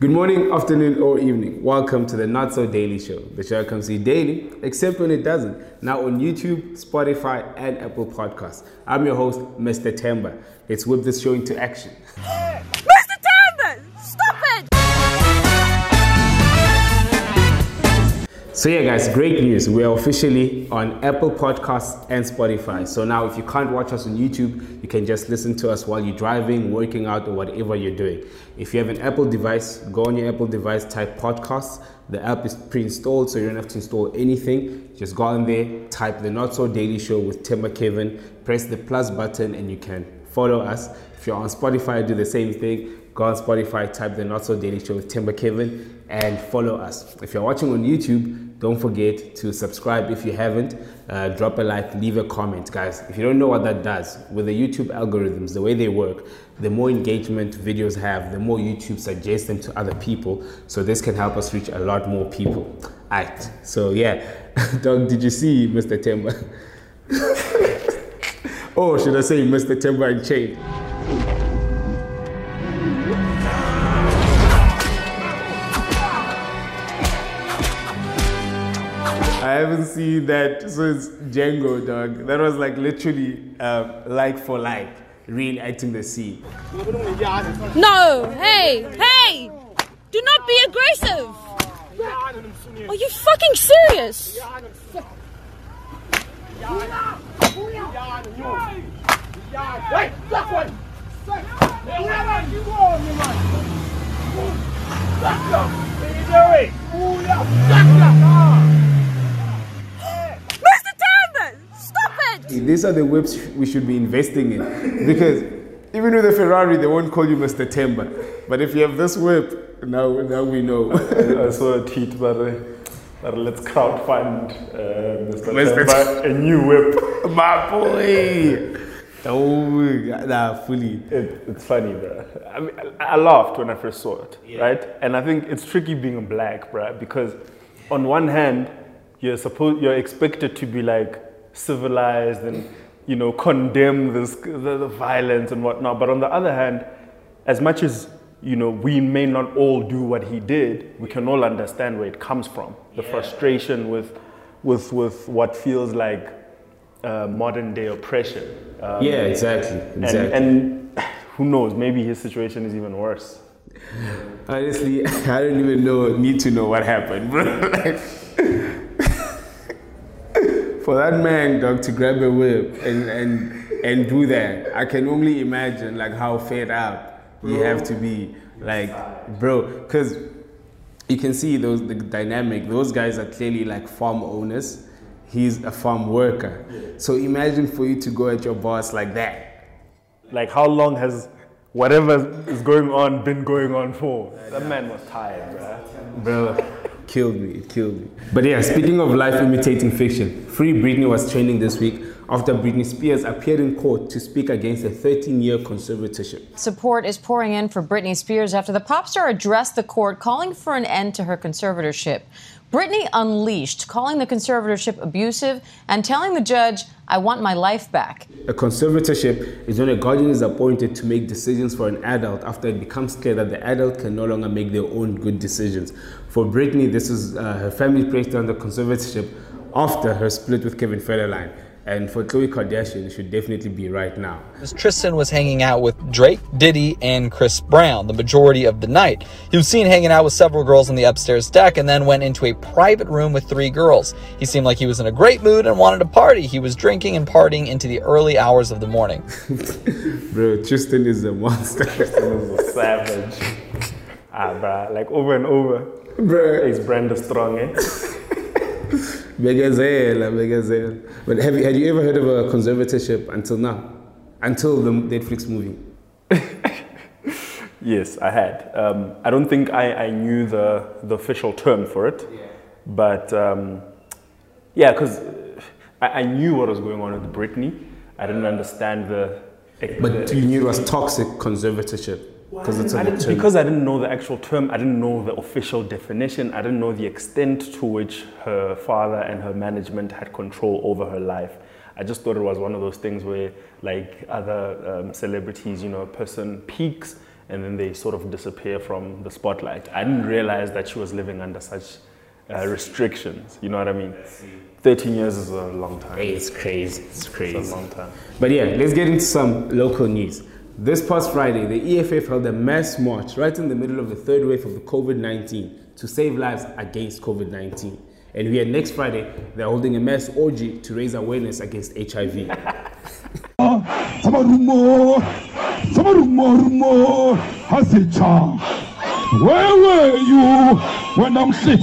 Good morning, afternoon, or evening. Welcome to the Not So Daily Show. The show comes to you daily, except when it doesn't. Now on YouTube, Spotify, and Apple Podcasts. I'm your host, Mr. Themba. Let's whip this show into action. So yeah, guys, great news. We are officially on Apple Podcasts and Spotify. So now, if you can't watch us on YouTube, you can just listen to us while you're driving, working out, or whatever you're doing. If you have an Apple device, go on your Apple device, type podcasts. The app is pre-installed, so you don't have to install anything. Just go on there, type the Not So Daily Show with Tim Kevin, press the plus button, and you can follow us. If you're on Spotify, do the same thing. Go on Spotify, type the Not So Daily Show with Themba Kevin, and follow us. If you're watching on YouTube, don't forget to subscribe if you haven't. Uh, drop a like, leave a comment, guys. If you don't know what that does, with the YouTube algorithms, the way they work, the more engagement videos have, the more YouTube suggests them to other people. So this can help us reach a lot more people. Alright, so yeah. Doug, did you see Mr. Temba? oh, should I say Mr. Timber and Chain? Haven't seen that since Django, dog. That was like literally uh, like for like, reenacting the scene. No, hey, hey! Do not be aggressive! Are you fucking serious? Mr. These are the whips we should be investing in because even with a Ferrari, they won't call you Mr. Temba. But if you have this whip, now, now we know. I saw a tweet, but, uh, but let's crowdfund uh, Mr. Mr. Temba a new whip. My boy! Oh, nah, fully. It, it's funny, bro. I, mean, I, I laughed when I first saw it, right? And I think it's tricky being black, bro, because on one hand, you're supposed you're expected to be like civilized and you know condemn this the, the violence and whatnot. But on the other hand, as much as you know we may not all do what he did, we can all understand where it comes from. The frustration with with with what feels like uh, modern day oppression. Um, Yeah, exactly. Exactly. and, and who knows? Maybe his situation is even worse. Honestly, I don't even know need to know what happened, bro. Like, for that man, dog, to grab a whip and, and and do that, I can only imagine like how fed up you have to be, like, bro, because you can see those the dynamic. Those guys are clearly like farm owners. He's a farm worker. So imagine for you to go at your boss like that. Like, how long has whatever is going on been going on for? That man was tired, bruh. Bro, killed me. It killed me. But yeah, speaking of life imitating fiction, Free Britney was trending this week after Britney Spears appeared in court to speak against a 13 year conservatorship. Support is pouring in for Britney Spears after the pop star addressed the court calling for an end to her conservatorship. Britney unleashed, calling the conservatorship abusive and telling the judge, I want my life back. A conservatorship is when a guardian is appointed to make decisions for an adult after it becomes clear that the adult can no longer make their own good decisions. For Britney, this is uh, her family placed under conservatorship after her split with Kevin Federline. And for Khloe Kardashian, it should definitely be right now. Tristan was hanging out with Drake, Diddy, and Chris Brown the majority of the night. He was seen hanging out with several girls on the upstairs deck and then went into a private room with three girls. He seemed like he was in a great mood and wanted to party. He was drinking and partying into the early hours of the morning. Bro, Tristan is a monster. He was a savage. Ah, bruh. Like, over and over. Bro, He's Brenda Strong, eh? Begazela, Begazela. But have you, had you ever heard of a conservatorship until now? Until the Netflix movie? Yes, I had. Um, I don't think I, I knew the, the official term for it, Yeah. but um, yeah, because I, I knew what was going on with Britney. I didn't understand the. But the- you knew it was toxic conservatorship because it's I a didn't- term. because I didn't know the actual term, I didn't know the official definition, I didn't know the extent to which her father and her management had control over her life. I just thought it was one of those things where, like other um, celebrities, you know, a person peaks and then they sort of disappear from the spotlight. I didn't realize that she was living under such uh, restrictions. You know what I mean? 13 years is a long time. It's crazy. It's crazy. It's a long time. But yeah, let's get into some local news. This past Friday, the EFF held a mass march right in the middle of the third wave of the COVID 19 to save lives against COVID 19. And here next Friday, they're holding a mass orgy to raise awareness against HIV. Where were you when I'm sick?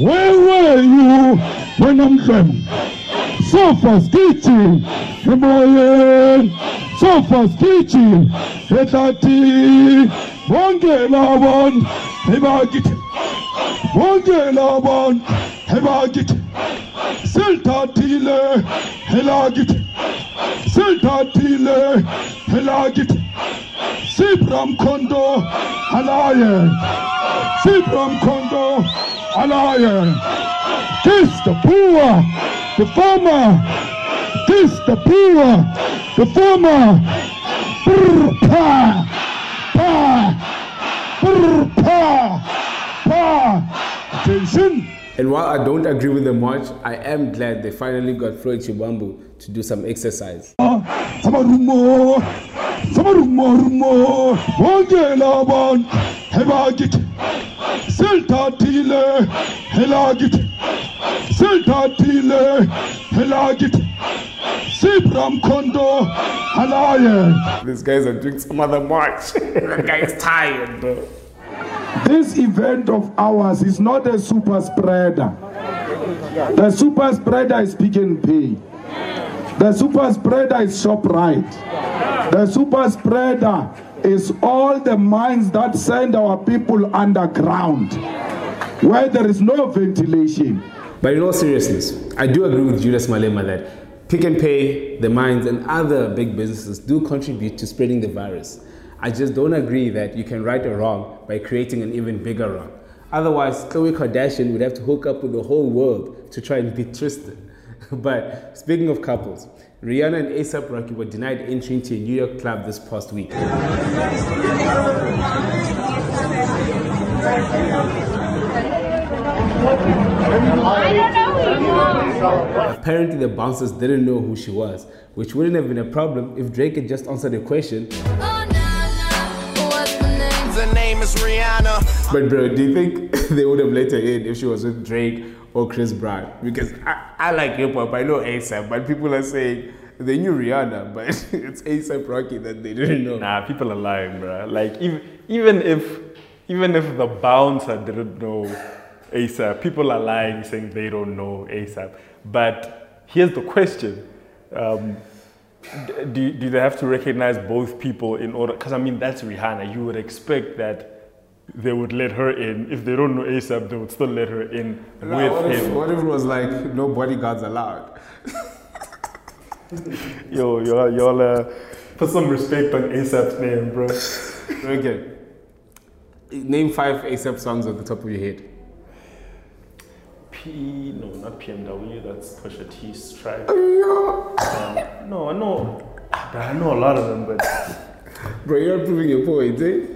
Where were you when I'm? Sofa's kitchen, Himalayan. Sofa's kitchen, Hetati. Wongela one, Hebagit. Wongela one, Hebagit. Seltatile, Helagit. Seltatile, Helagit. Sibram Kondo, Alaye. Sibram Kondo, Alaye. Kiss the poor, the farmer. The poor, the. Brr, pa, pa, brr, pa, pa. Attention. and while I don't agree with the march, I am glad they finally got Floyd Shivambu to do some exercise. Ah, sibram kondo, halaye. These guys are doing some other march. that guy is tired, bro. This event of ours is not a super spreader. The super spreader is Pick n Pay. The super spreader is ShopRite. The super spreader is all the mines that send our people underground, where there is no ventilation. But in all seriousness, I do agree with Julius Malema that Pick n Pay, the mines, and other big businesses do contribute to spreading the virus. I just don't agree that you can right a wrong by creating an even bigger wrong. Otherwise, Khloe Kardashian would have to hook up with the whole world to try and beat Tristan. but speaking of couples, Rihanna and ASAP Rocky were denied entry into a New York club this past week. Apparently, the bouncers didn't know who she was, which wouldn't have been a problem if Drake had just answered the question. The name is Rihanna. But, bro, do you think they would have let her in if she was with Drake or Chris Brown? Because I, I like hip hop, I know ASAP, but people are saying they knew Rihanna, but it's ASAP Rocky that they didn't know. Nah, people are lying, bro. Like even even if even if the bouncer didn't know ASAP, people are lying saying they don't know ASAP. But here's the question: um, do do they have to recognize both people in order? Because I mean, that's Rihanna. You would expect that they would let her in. If they don't know ASAP, they would still let her in with what, if, him. what if it was like no bodyguards allowed? Yo, y'all, y'all uh, put some respect on ASAP's name, bro. Okay. Name five ASAP songs off the top of your head. P, no, not PMW, that's Pusha T's track. Um, no, I know, but I know a lot of them, but Bro, you're proving your point, eh?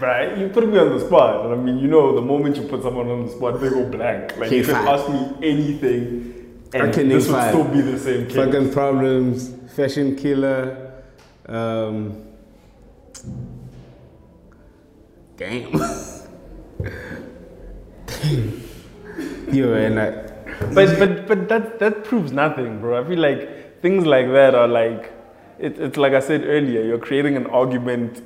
Right, you put me on the spot. I mean, you know, the moment you put someone on the spot, they go blank. Like, Okay, you can ask me anything, and I can name this would still be the same case. Fucking problems, fashion killer, um, damn. damn. Yo, and I, But but but that that proves nothing, bro. I feel like things like that are like, it, it's like I said earlier. You're creating an argument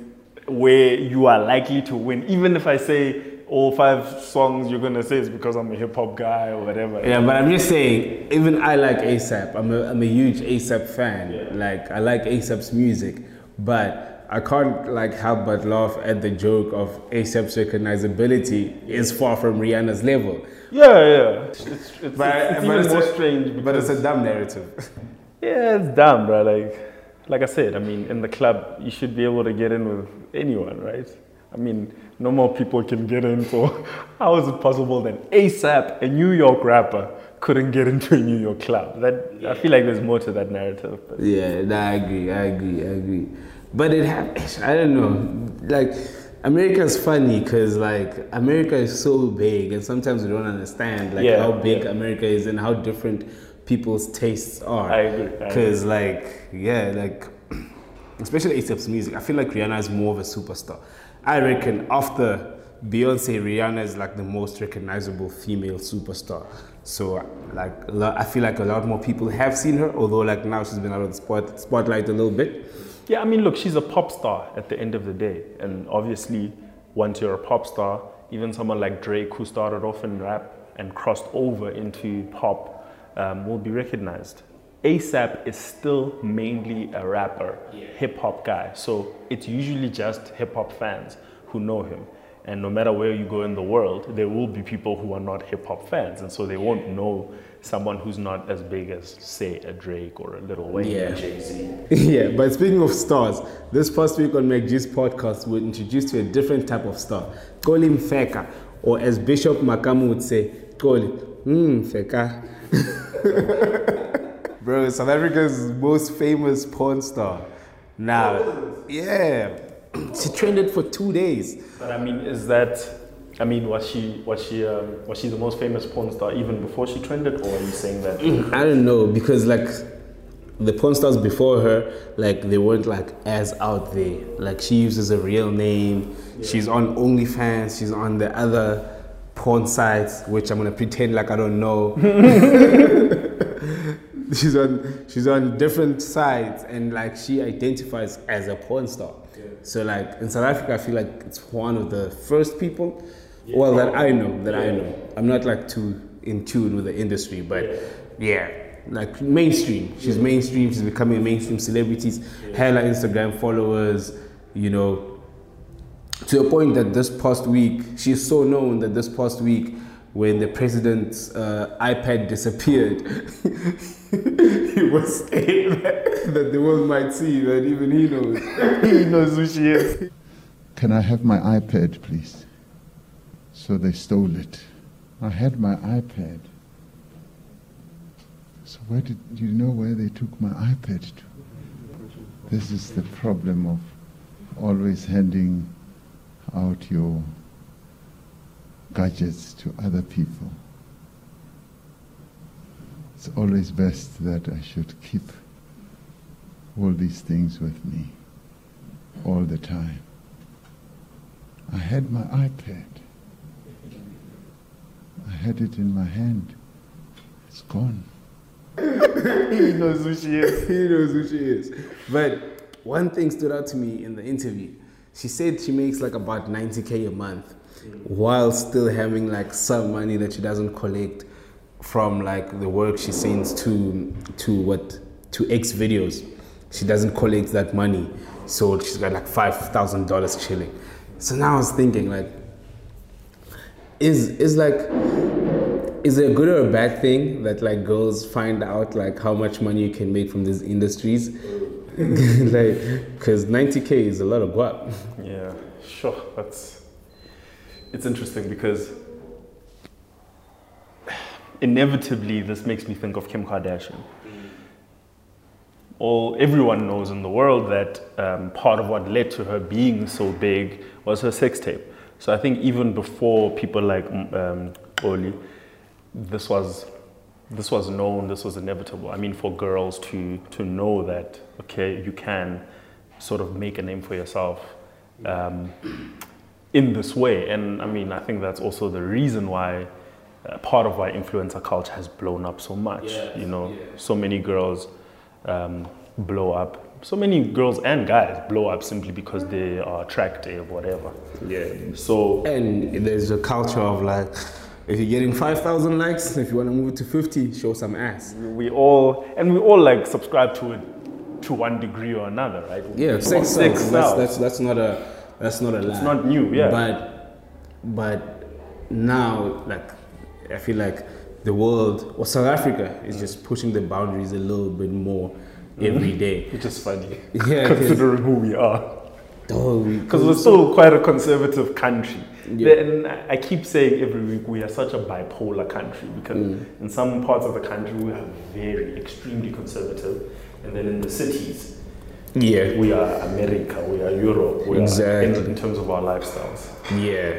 where you are likely to win, even if I say all five songs you're gonna say is because I'm a hip hop guy or whatever. yeah, but I'm just saying, even I like ASAP. I'm a, I'm a huge ASAP fan. Like, I like ASAP's music, but I can't like help but laugh at the joke of ASAP's recognizability is far from Rihanna's level. Yeah, yeah. It's, it's, it's, But, it's but even more a, strange. But it's a dumb narrative. Yeah, it's dumb, bro. Like, like I said, I mean, in the club, you should be able to get in with anyone, right? I mean, no more people can get in. So, how is it possible that ASAP, a New York rapper, couldn't get into a New York club? That I feel like there's more to that narrative. But Yeah, I agree, I agree, I agree. But it happens. I don't know. Like America's funny because like America is so big, and sometimes we don't understand like Yeah, how big yeah. America is and how different people's tastes are. I agree, Because like yeah, like especially ASAP's music, I feel like Rihanna is more of a superstar. I reckon after Beyonce, Rihanna is like the most recognizable female superstar. So like I feel like a lot more people have seen her, although like now she's been out of the spot, spotlight a little bit. Yeah, I mean, look, she's a pop star at the end of the day. And obviously, once you're a pop star, even someone like Drake, who started off in rap and crossed over into pop, um, will be recognized. ASAP is still mainly a rapper, hip hop guy. So it's usually just hip hop fans who know him. And no matter where you go in the world, there will be people who are not hip hop fans. And so they won't know someone who's not as big as, say, a Drake or a Lil Wayne Yeah. Jay Z. yeah, but speaking of stars, this past week on MacG's podcast, we're introduced to a different type of star. Call him Feka, or as Bishop Makamu would say, call him, Feka. Bro, South Africa's most famous porn star. Now, yeah, she trended for two days. But I mean, is that? I mean, was she was she um, was she the most famous porn star even before she trended, or are you saying that? I don't know because like the porn stars before her, like they weren't like as out there. Like she uses a real name. She's on OnlyFans. She's on the other porn sites, which I'm gonna pretend like I don't know. she's on she's on different sites, and like she identifies as a porn star. So like in South Africa, I feel like it's one of the first people. Well, that I know, that I know. I'm not like too in tune with the industry, but yeah, like mainstream. She's mainstream. She's becoming mainstream celebrities. Hella Instagram followers. You know, to a point that this past week, she's so known that this past week, when the president's uh, iPad disappeared, he was saying that, that the world might see that even he knows. he knows who she is. Can I have my iPad, please? So they stole it. I had my iPad. So where did you know where they took my iPad to? This is the problem of always handing out your gadgets to other people. It's always best that I should keep all these things with me all the time. I had my iPad. I had it in my hand. It's gone. he knows who she is. He knows who she is. But one thing stood out to me in the interview. She said she makes like about 90k a month while still having like some money that she doesn't collect from like the work she sends to to what to X videos. She doesn't collect that money. So she's got like five thousand dollars chilling. So now I was thinking like is is like is it a good or a bad thing that like girls find out like how much money you can make from these industries like because 90k is a lot of guap Yeah, sure. That's it's interesting because inevitably this makes me think of Kim Kardashian. All everyone knows in the world that um, part of what led to her being so big was her sex tape. So I think even before people like um, Oli, this was this was known. This was inevitable. I mean, for girls to to know that okay, you can sort of make a name for yourself. Um, in this way. And I mean, I think that's also the reason why, uh, part of why influencer culture has blown up so much. you know, so many girls um, blow up. So many girls and guys blow up simply because they are attractive, whatever. yeah So and there's a culture of like if you're getting 5000 likes if you want to move it to 50 show some ass we all, and we all like subscribe to it to one degree or another, right? yeah sex Sex sells. sells. That's, that's that's not a that's not a lie. It's not new, yeah. but but now like i feel like the world or south africa is just pushing the boundaries a little bit more every day Which is funny, Yeah, considering who we are. oh, Because we're still quite a conservative country. Yeah. And I- I keep saying every week we are such a bipolar country because Mm. in some parts of the country we are very extremely conservative, and then in the cities Yeah. We are America, we are Europe, we Exactly. are in, in terms of our lifestyles. Yeah.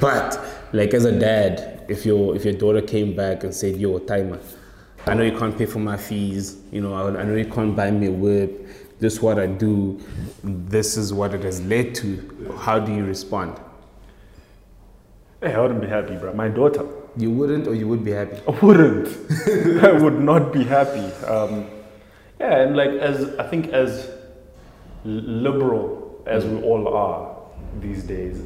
But like as a dad, if your if your daughter came back and said, "Yo, timer, I know you can't pay for my fees. You know, I, I know you can't buy me a whip. This is what I do. This is what it has led to." How do you respond? Hey, I wouldn't be happy, bro. My daughter. You wouldn't, or you would be happy. I wouldn't. I would not be happy. Um, yeah, and like as I think as liberal as we all are these days,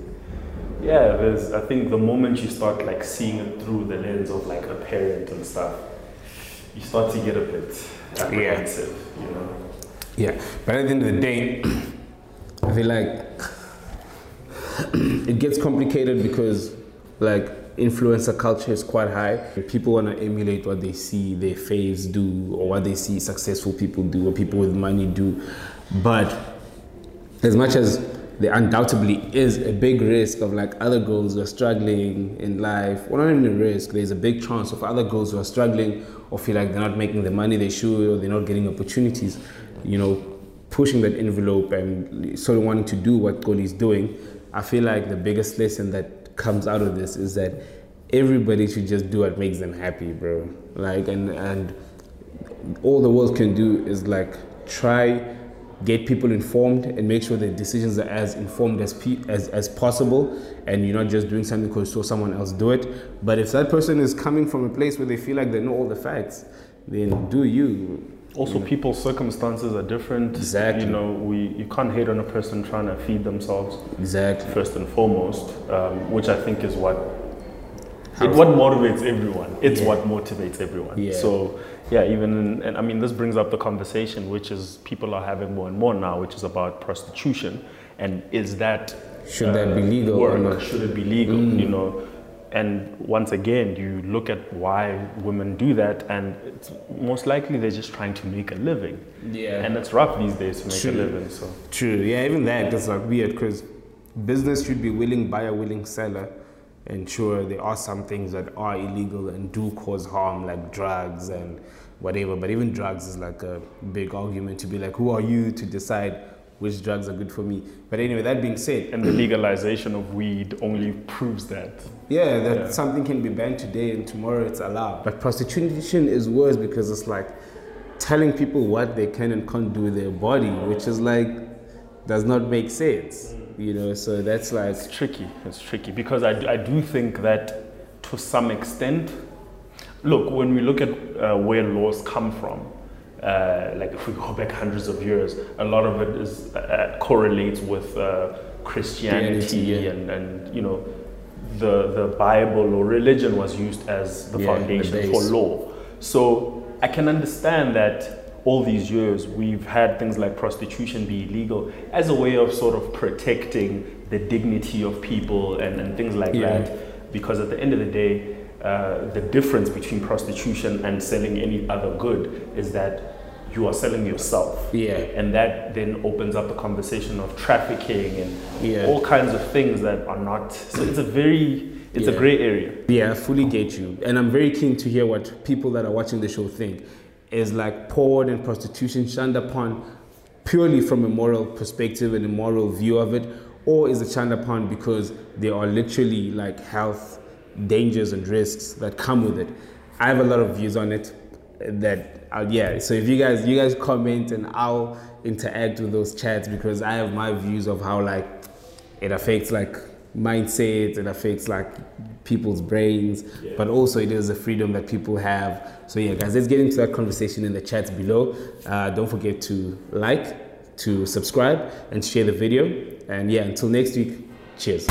yeah, there's I think the moment you start like seeing it through the lens of like a parent and stuff, you start to get a bit apprehensive, you know. Yeah, but at the end of the day, I feel like it gets complicated because like influencer culture is quite high. People want to emulate what they see their faves do or what they see successful people do or people with money do. But as much as there undoubtedly is a big risk of like other girls who are struggling in life, well, not even a risk, there's a big chance of other girls who are struggling or feel like they're not making the money they should or they're not getting opportunities, you know, pushing that envelope and sort of wanting to do what Goli is doing. I feel like the biggest lesson that comes out of this is that everybody should just do what makes them happy, bro. Like, and, and all the world can do is like try get people informed and make sure that decisions are as informed as pe- as, as possible and you're not just doing something because you saw someone else do it but if that person is coming from a place where they feel like they know all the facts then do you Also, people's circumstances are different. Exactly. You know, we you can't hate on a person trying to feed themselves exactly first and foremost, um, which I think is what it, what motivates everyone. It's Yeah. what motivates everyone. Yeah. So yeah, even and I mean this brings up the conversation, which is people are having more and more now, which is about prostitution, and is that uh, Should that be legal or Work? not? Mm. Should it be legal? You know. And once again, you look at why women do that, and it's most likely they're just trying to make a living. Yeah. And it's rough these days to make True. a living. So True. Yeah, even that, that is like weird because business should be willing buyer, willing seller. And sure, there are some things that are illegal and do cause harm, like drugs and whatever. But even drugs is like a big argument to be like, who are you to decide which drugs are good for me? But anyway, that being said, and the legalization of weed only proves that. yeah, that Yeah. something can be banned today and tomorrow it's allowed. But prostitution is worse because it's like telling people what they can and can't do with their body, which is like does not make sense. You know, so that's like It's tricky. It's tricky because I, do- I do think that to some extent, look, when we look at uh, where laws come from, uh, like if we go back hundreds of years, a lot of it is uh, correlates with uh, Christianity yeah. and, and you know the the Bible or religion was used as the Yeah, the foundation for law. So I can understand that all these years we've had things like prostitution be illegal as a way of sort of protecting the dignity of people and, and things like Yeah. that. Because at the end of the day, uh, the difference between prostitution and selling any other good is that you are selling yourself. Yeah. And that then opens up the conversation of trafficking and Yeah. all kinds of things that are not. So it's a very, it's a Yeah. gray area. Yeah, I fully get you. And I'm very keen to hear what people that are watching the show think. Is like porn and prostitution shunned upon purely from a moral perspective and a moral view of it? Or is it shunned upon because there are literally like health dangers and risks that come with it? I have a lot of views on it that uh, yeah so if you guys you guys comment and i'll interact with those chats because i have my views of how like it affects like mindset it affects like people's brains but also it is a freedom that people have. So yeah guys let's get into that conversation in the chats below. Uh, don't forget to like to subscribe and share the video. And yeah until next week cheers